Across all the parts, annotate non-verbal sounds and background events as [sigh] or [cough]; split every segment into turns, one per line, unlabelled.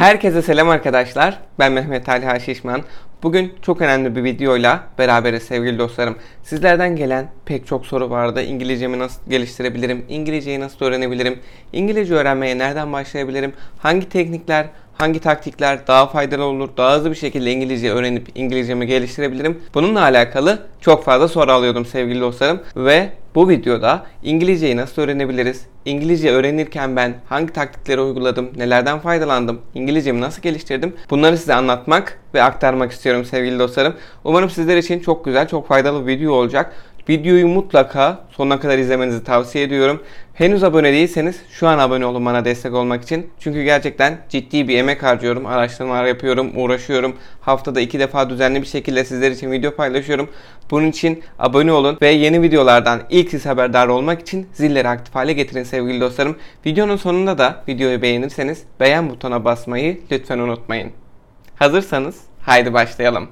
Herkese selam arkadaşlar. Ben Mehmet Ali Şişman. Bugün çok önemli bir videoyla beraberiz sevgili dostlarım. Sizlerden gelen pek çok soru vardı. İngilizcemi nasıl geliştirebilirim? İngilizceyi nasıl öğrenebilirim? İngilizce öğrenmeye nereden başlayabilirim? Hangi teknikler, hangi taktikler daha faydalı olur, daha hızlı bir şekilde İngilizce öğrenip İngilizcemi geliştirebilirim? Bununla alakalı çok fazla soru alıyordum sevgili dostlarım ve bu videoda İngilizceyi nasıl öğrenebiliriz? İngilizce öğrenirken ben hangi taktikleri uyguladım, nelerden faydalandım, İngilizcemi nasıl geliştirdim? Bunları size anlatmak ve aktarmak istiyorum sevgili dostlarım. Umarım sizler için çok güzel, çok faydalı bir video olacak. Videoyu mutlaka sonuna kadar izlemenizi tavsiye ediyorum. Henüz abone değilseniz şu an abone olun bana destek olmak için. Çünkü gerçekten ciddi bir emek harcıyorum. Araştırmalar yapıyorum, uğraşıyorum. Haftada iki defa düzenli bir şekilde sizler için video paylaşıyorum. Bunun için abone olun ve yeni videolardan ilk siz haberdar olmak için zilleri aktif hale getirin sevgili dostlarım. Videonun sonunda da videoyu beğenirseniz beğen butonuna basmayı lütfen unutmayın. Hazırsanız haydi başlayalım.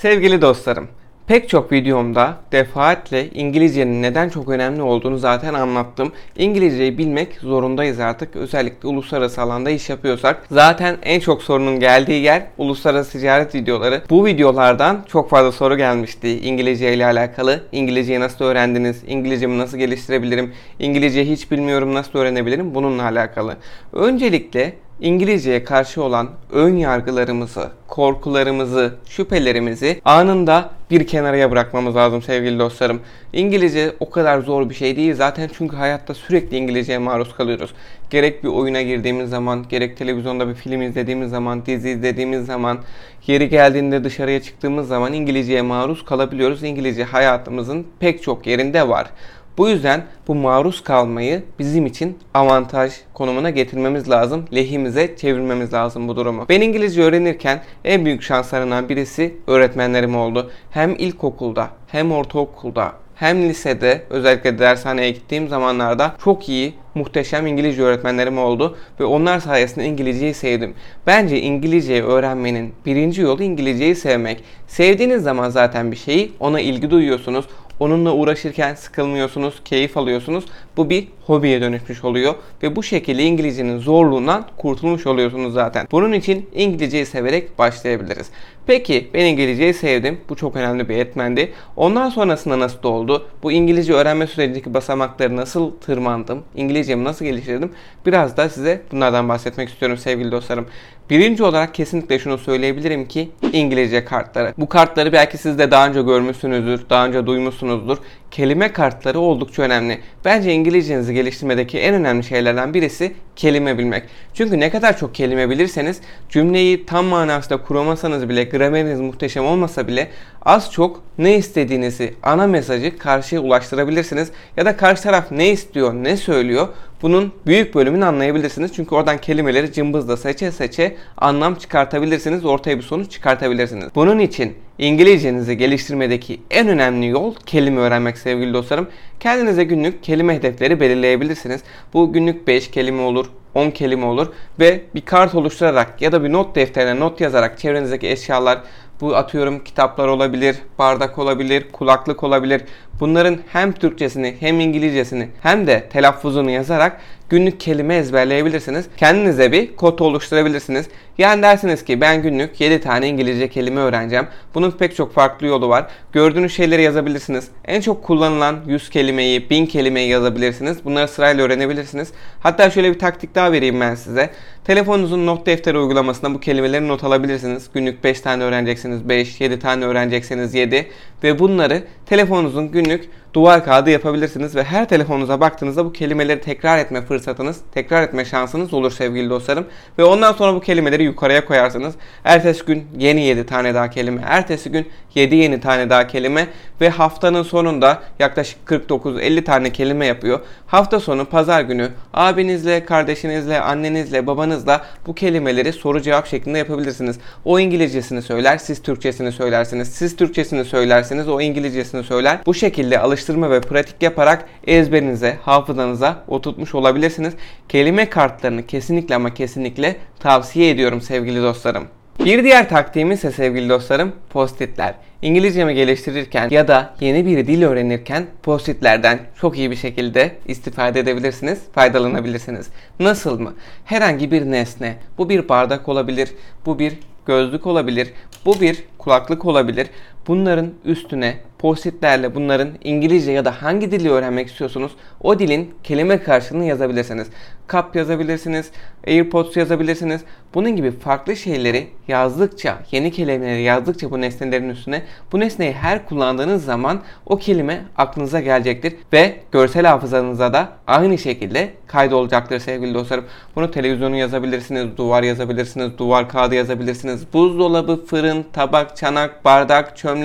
Sevgili dostlarım, pek çok videomda defaatle İngilizcenin neden çok önemli olduğunu zaten anlattım. İngilizceyi bilmek zorundayız artık. Özellikle uluslararası alanda iş yapıyorsak. Zaten en çok sorunun geldiği yer uluslararası ticaret videoları. Bu videolardan çok fazla soru gelmişti İngilizce ile alakalı. İngilizceyi nasıl öğrendiniz? İngilizcemi nasıl geliştirebilirim? İngilizceyi hiç bilmiyorum nasıl öğrenebilirim? Bununla alakalı. Öncelikle İngilizceye karşı olan ön yargılarımızı, korkularımızı, şüphelerimizi anında bir kenaraya bırakmamız lazım sevgili dostlarım. İngilizce o kadar zor bir şey değil zaten çünkü hayatta sürekli İngilizceye maruz kalıyoruz. Gerek bir oyuna girdiğimiz zaman, gerek televizyonda bir film izlediğimiz zaman, dizi izlediğimiz zaman, yeri geldiğinde dışarıya çıktığımız zaman İngilizceye maruz kalabiliyoruz. İngilizce hayatımızın pek çok yerinde var. Bu yüzden bu maruz kalmayı bizim için avantaj konumuna getirmemiz lazım. Lehimize çevirmemiz lazım bu durumu. Ben İngilizce öğrenirken en büyük şanslarından birisi öğretmenlerim oldu. Hem ilkokulda hem ortaokulda hem lisede özellikle dershaneye gittiğim zamanlarda çok iyi, muhteşem İngilizce öğretmenlerim oldu ve onlar sayesinde İngilizceyi sevdim. Bence İngilizceyi öğrenmenin birinci yolu İngilizceyi sevmek. Sevdiğiniz zaman zaten bir şeyi ona ilgi duyuyorsunuz. Onunla uğraşırken sıkılmıyorsunuz, keyif alıyorsunuz. Bu bir hobiye dönüşmüş oluyor ve bu şekilde İngilizcenin zorluğundan kurtulmuş oluyorsunuz zaten. Bunun için İngilizceyi severek başlayabiliriz. Peki ben İngilizceyi sevdim. Bu çok önemli bir etmendi. Ondan sonrasında nasıl oldu? Bu İngilizce öğrenme sürecindeki basamakları nasıl tırmandım? İngilizcemi nasıl geliştirdim? Biraz da size bunlardan bahsetmek istiyorum sevgili dostlarım. Birinci olarak kesinlikle şunu söyleyebilirim ki İngilizce kartları. Bu kartları belki siz de daha önce görmüşsünüzdür, daha önce duymuşsunuzdur. Kelime kartları oldukça önemli. Bence İngilizcenizi geliştirmedeki en önemli şeylerden birisi kelime bilmek. Çünkü ne kadar çok kelime bilirseniz cümleyi tam manasında kuramasanız bile, grameriniz muhteşem olmasa bile az çok ne istediğinizi, ana mesajı karşıya ulaştırabilirsiniz. Ya da karşı taraf ne istiyor, ne söylüyor bunun büyük bölümünü anlayabilirsiniz. Çünkü oradan kelimeleri cımbızla seçe seçe anlam çıkartabilirsiniz, ortaya bir sonuç çıkartabilirsiniz. Bunun için İngilizcenizi geliştirmedeki en önemli yol kelime öğrenmek sevgili dostlarım. Kendinize günlük kelime hedefleri belirleyebilirsiniz. Bu günlük 5 kelime olur, 10 kelime olur ve bir kart oluşturarak ya da bir not defterine not yazarak çevrenizdeki eşyalar bu atıyorum kitaplar olabilir, bardak olabilir, kulaklık olabilir. Bunların hem Türkçesini hem İngilizcesini hem de telaffuzunu yazarak günlük kelime ezberleyebilirsiniz. Kendinize bir kod oluşturabilirsiniz. Yani dersiniz ki ben günlük 7 tane İngilizce kelime öğreneceğim. Bunun pek çok farklı yolu var. Gördüğünüz şeyleri yazabilirsiniz. En çok kullanılan 100 kelimeyi, 1000 kelimeyi yazabilirsiniz. Bunları sırayla öğrenebilirsiniz. Hatta şöyle bir taktik daha vereyim ben size. Telefonunuzun not defteri uygulamasında bu kelimeleri not alabilirsiniz. Günlük 5 tane öğreneceksiniz 5, 7 tane öğreneceksiniz 7 ve bunları telefonunuzun günlük Bugünlük duvar kağıdı yapabilirsiniz ve her telefonunuza baktığınızda bu kelimeleri tekrar etme fırsatınız, tekrar etme şansınız olur sevgili dostlarım. Ve ondan sonra bu kelimeleri yukarıya koyarsınız. Ertesi gün yeni 7 tane daha kelime, ertesi gün 7 yeni tane daha kelime ve haftanın sonunda yaklaşık 49-50 tane kelime yapıyor. Hafta sonu pazar günü abinizle, kardeşinizle, annenizle, babanızla bu kelimeleri soru cevap şeklinde yapabilirsiniz. O İngilizcesini söyler, siz Türkçesini söylersiniz. Siz Türkçesini söylerseniz o İngilizcesini söyler. Bu şekilde alıştırma ve pratik yaparak ezberinize, hafızanıza oturtmuş olabilirsiniz. Kelime kartlarını kesinlikle ama kesinlikle tavsiye ediyorum sevgili dostlarım. Bir diğer taktiğimiz ise sevgili dostlarım postitler. İngilizcemi geliştirirken ya da yeni bir dil öğrenirken postitlerden çok iyi bir şekilde istifade edebilirsiniz, faydalanabilirsiniz. Nasıl mı? Herhangi bir nesne, bu bir bardak olabilir, bu bir gözlük olabilir, bu bir kulaklık olabilir. Bunların üstüne postitlerle bunların İngilizce ya da hangi dili öğrenmek istiyorsunuz o dilin kelime karşılığını yazabilirsiniz. Cup yazabilirsiniz, AirPods yazabilirsiniz. Bunun gibi farklı şeyleri yazdıkça, yeni kelimeleri yazdıkça bu nesnelerin üstüne bu nesneyi her kullandığınız zaman o kelime aklınıza gelecektir ve görsel hafızanıza da aynı şekilde kaydolacaktır sevgili dostlarım. Bunu televizyonu yazabilirsiniz, duvar yazabilirsiniz, duvar kağıdı yazabilirsiniz, buzdolabı, fırın, tabak, çanak, bardak, çömlek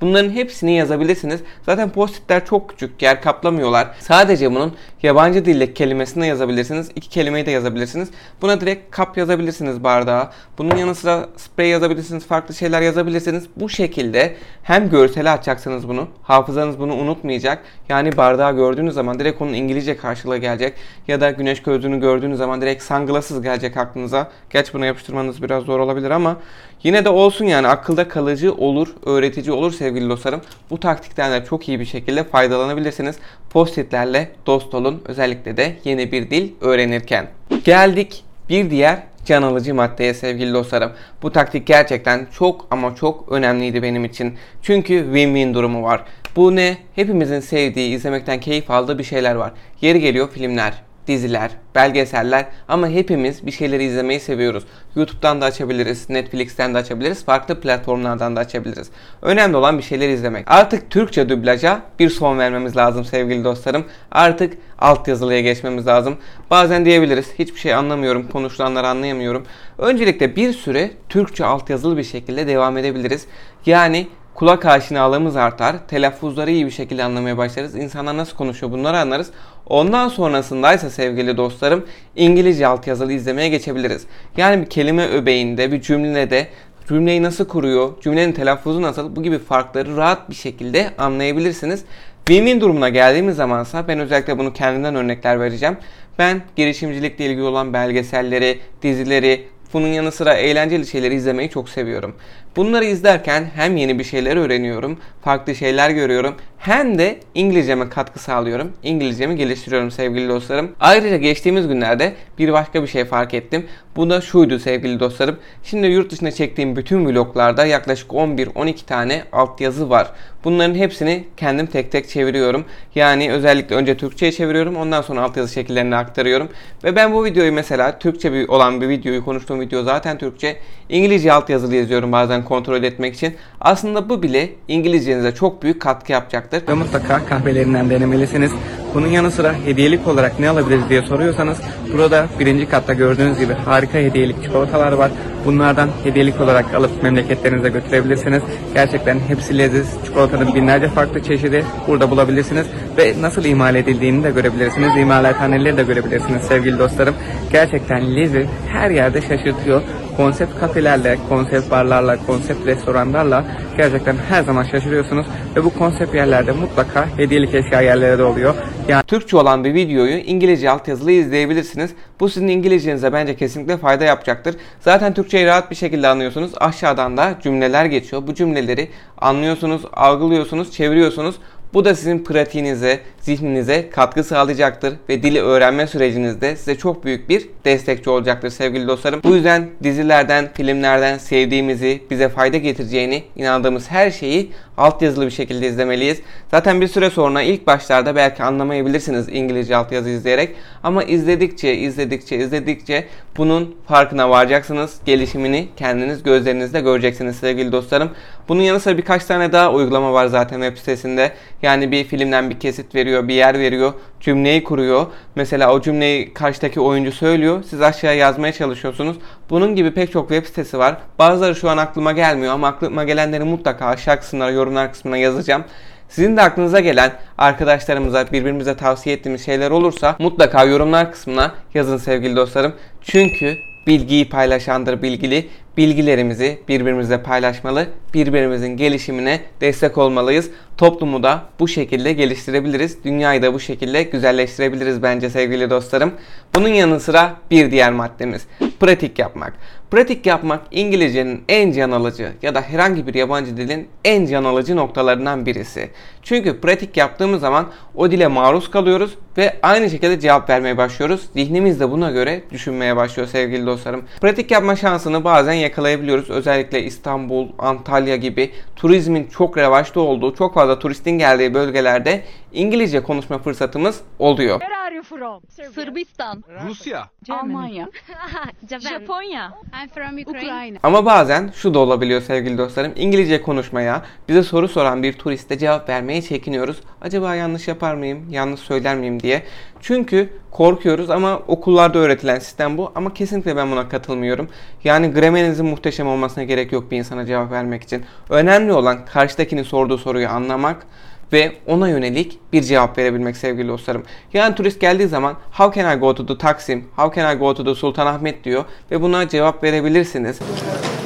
Bunların hepsini yazabilirsiniz. Zaten postitler çok küçük, yer kaplamıyorlar. Sadece bunun yabancı dille kelimesini yazabilirsiniz. İki kelimeyi de yazabilirsiniz. Buna direkt kap yazabilirsiniz bardağa. Bunun yanı sıra sprey yazabilirsiniz, farklı şeyler yazabilirsiniz. Bu şekilde hem görseli açacaksınız bunu, hafızanız bunu unutmayacak. Yani bardağı gördüğünüz zaman direkt onun İngilizce karşılığı gelecek. Ya da güneş gözlüğünü gördüğünüz zaman direkt sunglasses gelecek aklınıza. Geç bunu yapıştırmanız biraz zor olabilir ama yine de olsun yani akılda kalıcı olur, öğretici olur sevgili dostlarım. Bu taktikten de çok iyi bir şekilde faydalanabilirsiniz. Postitlerle dost olun özellikle de yeni bir dil öğrenirken. Geldik bir diğer can alıcı maddeye sevgili dostlarım. Bu taktik gerçekten çok ama çok önemliydi benim için. Çünkü win-win durumu var. Bu ne? Hepimizin sevdiği, izlemekten keyif aldığı bir şeyler var. Yeri geliyor filmler, diziler, belgeseller ama hepimiz bir şeyleri izlemeyi seviyoruz. YouTube'dan da açabiliriz, Netflix'ten de açabiliriz, farklı platformlardan da açabiliriz. Önemli olan bir şeyler izlemek. Artık Türkçe dublaja bir son vermemiz lazım sevgili dostlarım. Artık altyazılıya geçmemiz lazım. Bazen diyebiliriz hiçbir şey anlamıyorum, konuşulanları anlayamıyorum. Öncelikle bir süre Türkçe altyazılı bir şekilde devam edebiliriz. Yani kulak aşinalığımız artar. Telaffuzları iyi bir şekilde anlamaya başlarız. İnsanlar nasıl konuşuyor bunları anlarız. Ondan sonrasındaysa sevgili dostlarım İngilizce altyazılı izlemeye geçebiliriz. Yani bir kelime öbeğinde, bir cümlede cümleyi nasıl kuruyor, cümlenin telaffuzu nasıl bu gibi farkları rahat bir şekilde anlayabilirsiniz. Win-win durumuna geldiğimiz zamansa ben özellikle bunu kendimden örnekler vereceğim. Ben girişimcilikle ilgili olan belgeselleri, dizileri, bunun yanı sıra eğlenceli şeyleri izlemeyi çok seviyorum. Bunları izlerken hem yeni bir şeyler öğreniyorum, farklı şeyler görüyorum hem de İngilizceme katkı sağlıyorum. İngilizcemi geliştiriyorum sevgili dostlarım. Ayrıca geçtiğimiz günlerde bir başka bir şey fark ettim. Bu da şuydu sevgili dostlarım. Şimdi yurt dışında çektiğim bütün vloglarda yaklaşık 11-12 tane altyazı var. Bunların hepsini kendim tek tek çeviriyorum. Yani özellikle önce Türkçe'ye çeviriyorum. Ondan sonra altyazı şekillerini aktarıyorum. Ve ben bu videoyu mesela Türkçe olan bir videoyu konuştuğum video zaten Türkçe. İngilizce altyazılı yazıyorum bazen kontrol etmek için. Aslında bu bile İngilizcenize çok büyük katkı yapacaktır. Ve mutlaka kahvelerinden denemelisiniz. Bunun yanı sıra hediyelik olarak ne alabiliriz diye soruyorsanız burada birinci katta gördüğünüz gibi harika hediyelik çikolatalar var. Bunlardan hediyelik olarak alıp memleketlerinize götürebilirsiniz. Gerçekten hepsi leziz. Çikolatanın binlerce farklı çeşidi burada bulabilirsiniz. Ve nasıl imal edildiğini de görebilirsiniz. İmalathaneleri de görebilirsiniz sevgili dostlarım. Gerçekten leziz her yerde şaşırtıyor konsept kafelerle, konsept barlarla, konsept restoranlarla gerçekten her zaman şaşırıyorsunuz ve bu konsept yerlerde mutlaka hediyelik eşya yerleri de oluyor. Yani Türkçe olan bir videoyu İngilizce altyazılı izleyebilirsiniz. Bu sizin İngilizcenize bence kesinlikle fayda yapacaktır. Zaten Türkçeyi rahat bir şekilde anlıyorsunuz. Aşağıdan da cümleler geçiyor. Bu cümleleri anlıyorsunuz, algılıyorsunuz, çeviriyorsunuz. Bu da sizin pratiğinize, zihninize katkı sağlayacaktır ve dili öğrenme sürecinizde size çok büyük bir destekçi olacaktır sevgili dostlarım. Bu yüzden dizilerden, filmlerden sevdiğimizi, bize fayda getireceğini inandığımız her şeyi altyazılı bir şekilde izlemeliyiz. Zaten bir süre sonra ilk başlarda belki anlamayabilirsiniz İngilizce altyazı izleyerek ama izledikçe, izledikçe, izledikçe bunun farkına varacaksınız. Gelişimini kendiniz gözlerinizle göreceksiniz sevgili dostlarım. Bunun yanı sıra birkaç tane daha uygulama var zaten web sitesinde. Yani bir filmden bir kesit veriyor, bir yer veriyor, cümleyi kuruyor. Mesela o cümleyi karşıdaki oyuncu söylüyor. Siz aşağıya yazmaya çalışıyorsunuz. Bunun gibi pek çok web sitesi var. Bazıları şu an aklıma gelmiyor ama aklıma gelenleri mutlaka aşağı kısımlara, yorumlar kısmına yazacağım. Sizin de aklınıza gelen arkadaşlarımıza birbirimize tavsiye ettiğimiz şeyler olursa mutlaka yorumlar kısmına yazın sevgili dostlarım. Çünkü bilgiyi paylaşandır bilgili. Bilgilerimizi birbirimizle paylaşmalı, birbirimizin gelişimine destek olmalıyız. Toplumu da bu şekilde geliştirebiliriz. Dünyayı da bu şekilde güzelleştirebiliriz bence sevgili dostlarım. Bunun yanı sıra bir diğer maddemiz. pratik yapmak. Pratik yapmak İngilizcenin en can alıcı ya da herhangi bir yabancı dilin en can alıcı noktalarından birisi. Çünkü pratik yaptığımız zaman o dile maruz kalıyoruz ve aynı şekilde cevap vermeye başlıyoruz. Zihnimiz de buna göre düşünmeye başlıyor sevgili dostlarım. Pratik yapma şansını bazen yakalayabiliyoruz. Özellikle İstanbul, Antalya gibi turizmin çok revaçta olduğu, çok fazla turistin geldiği bölgelerde İngilizce konuşma fırsatımız oluyor.
Where are you from?
Sırbistan,
Rusya.
Almanya. [laughs] Japonya,
I'm from Ukraine.
Ukrayna.
Ama bazen şu da olabiliyor sevgili dostlarım. İngilizce konuşmaya, bize soru soran bir turiste cevap vermeye çekiniyoruz. Acaba yanlış yapar mıyım, yanlış söyler miyim diye. Çünkü korkuyoruz ama okullarda öğretilen sistem bu. Ama kesinlikle ben buna katılmıyorum. Yani gramerinizin muhteşem olmasına gerek yok bir insana cevap vermek için. Önemli olan karşıdakinin sorduğu soruyu anlamak ve ona yönelik bir cevap verebilmek sevgili dostlarım. Yani turist geldiği zaman how can I go to the Taksim, how can I go to the Sultanahmet diyor ve buna cevap verebilirsiniz.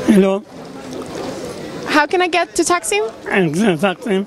Hello,
How can I get to Taksim?
Taksim.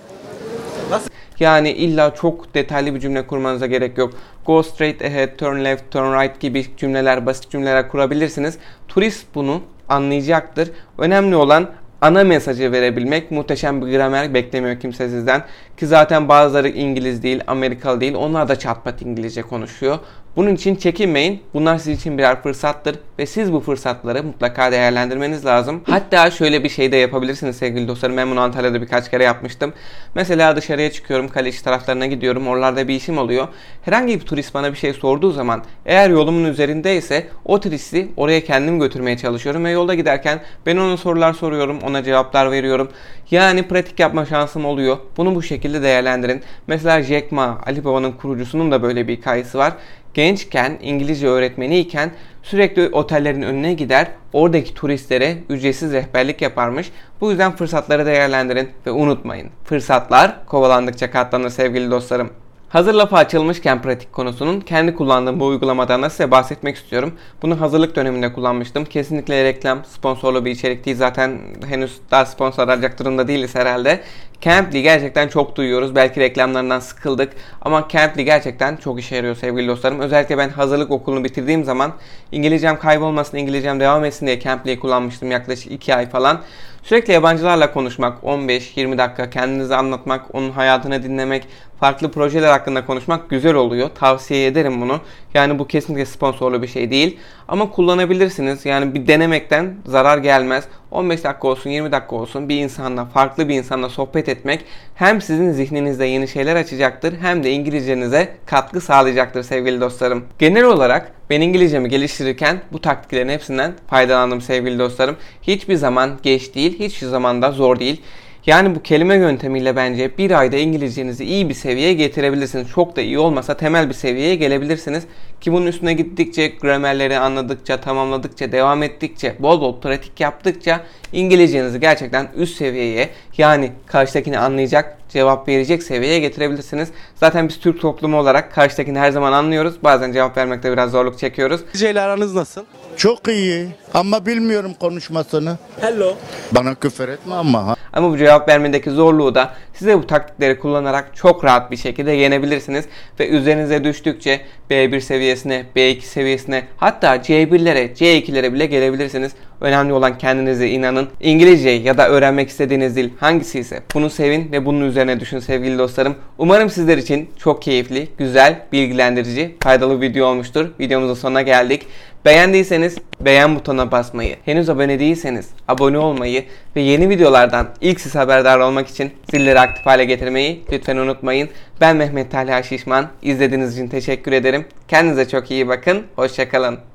Yani illa çok detaylı bir cümle kurmanıza gerek yok. Go straight ahead, turn left, turn right gibi cümleler, basit cümleler kurabilirsiniz. Turist bunu anlayacaktır. Önemli olan ana mesajı verebilmek. Muhteşem bir gramer beklemiyor kimse sizden. Ki zaten bazıları İngiliz değil, Amerikalı değil. Onlar da çatpat İngilizce konuşuyor. Bunun için çekinmeyin. Bunlar sizin için birer fırsattır ve siz bu fırsatları mutlaka değerlendirmeniz lazım. Hatta şöyle bir şey de yapabilirsiniz sevgili dostlarım. Ben bunu Antalya'da birkaç kere yapmıştım. Mesela dışarıya çıkıyorum, Kaleş taraflarına gidiyorum. Oralarda bir işim oluyor. Herhangi bir turist bana bir şey sorduğu zaman eğer yolumun üzerindeyse o turisti oraya kendim götürmeye çalışıyorum ve yolda giderken ben ona sorular soruyorum, ona cevaplar veriyorum. Yani pratik yapma şansım oluyor. Bunu bu şekilde değerlendirin. Mesela Jack Ma, Alibaba'nın kurucusunun da böyle bir hikayesi var gençken İngilizce öğretmeniyken sürekli otellerin önüne gider, oradaki turistlere ücretsiz rehberlik yaparmış. Bu yüzden fırsatları değerlendirin ve unutmayın. Fırsatlar kovalandıkça katlanır sevgili dostlarım. Hazır lafı açılmışken pratik konusunun kendi kullandığım bu uygulamadan da size bahsetmek istiyorum. Bunu hazırlık döneminde kullanmıştım. Kesinlikle reklam, sponsorlu bir içerik değil. Zaten henüz daha sponsor alacak durumda değiliz herhalde. Camply gerçekten çok duyuyoruz. Belki reklamlarından sıkıldık. Ama Camply gerçekten çok işe yarıyor sevgili dostlarım. Özellikle ben hazırlık okulunu bitirdiğim zaman İngilizcem kaybolmasın, İngilizcem devam etsin diye Camply'yi kullanmıştım yaklaşık 2 ay falan. Sürekli yabancılarla konuşmak, 15-20 dakika kendinizi anlatmak, onun hayatını dinlemek, farklı projeler hakkında konuşmak güzel oluyor. Tavsiye ederim bunu. Yani bu kesinlikle sponsorlu bir şey değil. Ama kullanabilirsiniz. Yani bir denemekten zarar gelmez. 15 dakika olsun, 20 dakika olsun bir insanla, farklı bir insanla sohbet etmek hem sizin zihninizde yeni şeyler açacaktır hem de İngilizcenize katkı sağlayacaktır sevgili dostlarım. Genel olarak ben İngilizcemi geliştirirken bu taktiklerin hepsinden faydalandım sevgili dostlarım. Hiçbir zaman geç değil, hiçbir zaman da zor değil. Yani bu kelime yöntemiyle bence bir ayda İngilizcenizi iyi bir seviyeye getirebilirsiniz. Çok da iyi olmasa temel bir seviyeye gelebilirsiniz. Ki bunun üstüne gittikçe, gramerleri anladıkça, tamamladıkça, devam ettikçe, bol bol pratik yaptıkça İngilizcenizi gerçekten üst seviyeye yani karşıdakini anlayacak, cevap verecek seviyeye getirebilirsiniz. Zaten biz Türk toplumu olarak karşıdakini her zaman anlıyoruz. Bazen cevap vermekte biraz zorluk çekiyoruz.
İngilizce ile aranız nasıl?
Çok iyi ama bilmiyorum konuşmasını.
Hello.
Bana küfür etme ama. ha.
Ama bu cevap vermedeki zorluğu da size bu taktikleri kullanarak çok rahat bir şekilde yenebilirsiniz. Ve üzerinize düştükçe B1 seviyesine, B2 seviyesine hatta C1'lere, C2'lere bile gelebilirsiniz. Önemli olan kendinize inanın. İngilizce ya da öğrenmek istediğiniz dil hangisi ise bunu sevin ve bunun üzerine düşün sevgili dostlarım. Umarım sizler için çok keyifli, güzel, bilgilendirici, faydalı bir video olmuştur. Videomuzun sonuna geldik. Beğendiyseniz beğen butonuna basmayı, henüz abone değilseniz abone olmayı ve yeni videolardan ilk siz haberdar olmak için zilleri aktif hale getirmeyi lütfen unutmayın. Ben Mehmet Talha Şişman. İzlediğiniz için teşekkür ederim. Kendinize çok iyi bakın. Hoşçakalın.